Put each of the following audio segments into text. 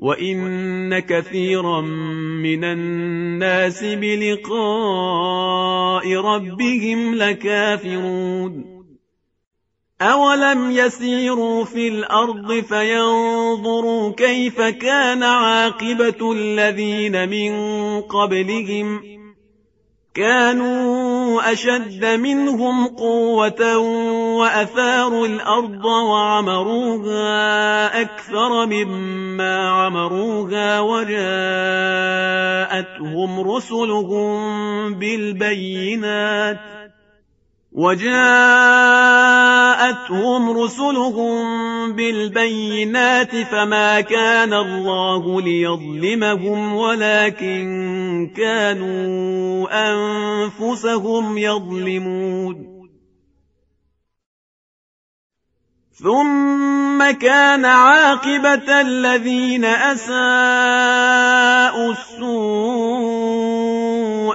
وإن كثيرا من الناس بلقاء ربهم لكافرون أولم يسيروا في الأرض فينظروا كيف كان عاقبة الذين من قبلهم كانوا أشد منهم قوة وأثاروا الأرض وعمروها أكثر مما عمروها وجاءتهم رسلهم بالبينات وجاءتهم رسلهم بالبينات فما كان الله ليظلمهم ولكن كانوا أنفسهم يظلمون ثم كان عاقبة الذين أساءوا السوء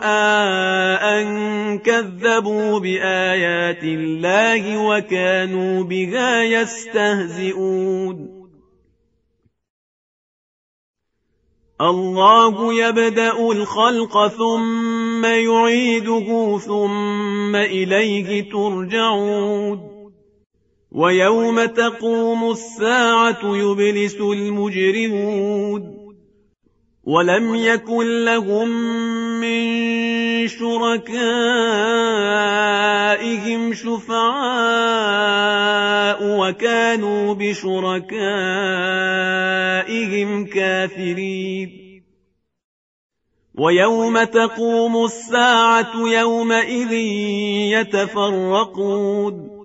أن كذبوا بآيات الله وكانوا بها يستهزئون. الله يبدأ الخلق ثم يعيده ثم إليه ترجعون. ويوم تقوم الساعة يبلس المجرمون ولم يكن لهم من شركائهم شفعاء وكانوا بشركائهم كافرين. ويوم تقوم الساعة يومئذ يتفرقون.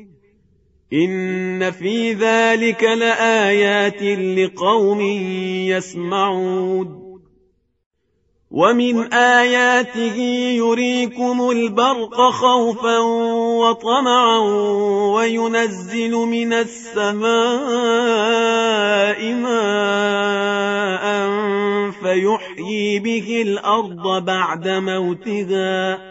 إن في ذلك لآيات لقوم يسمعون. ومن آياته يريكم البرق خوفا وطمعا وينزل من السماء ماء فيحيي به الأرض بعد موتها.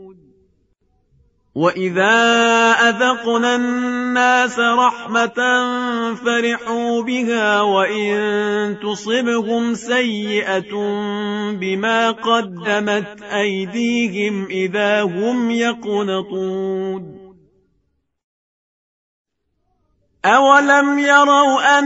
وإذا أذقنا الناس رحمة فرحوا بها وإن تصبهم سيئة بما قدمت أيديهم إذا هم يقنطون أولم يروا أن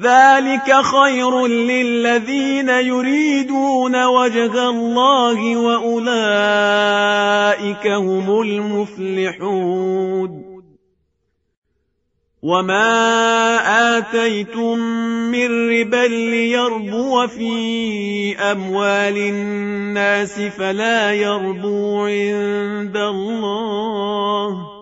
ذلك خير للذين يريدون وجه الله وأولئك هم المفلحون وما آتيتم من ربا ليربو في أموال الناس فلا يربو عند الله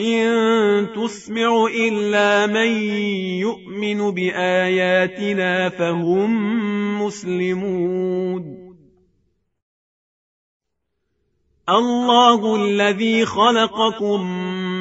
إن تسمع إلا من يؤمن بآياتنا فهم مسلمون الله الذي خلقكم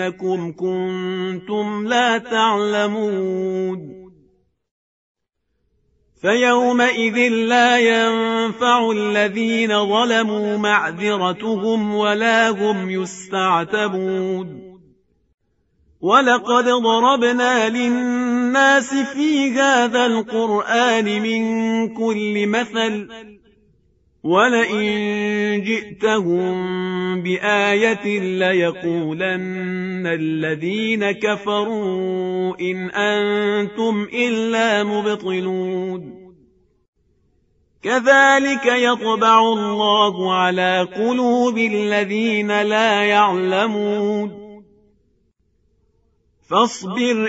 ولكنكم كنتم لا تعلمون. فيومئذ لا ينفع الذين ظلموا معذرتهم ولا هم يستعتبون. ولقد ضربنا للناس في هذا القرآن من كل مثل ولئن جئتهم بآية ليقولن الذين كفروا إن أنتم إلا مبطلون. كذلك يطبع الله على قلوب الذين لا يعلمون. فاصبر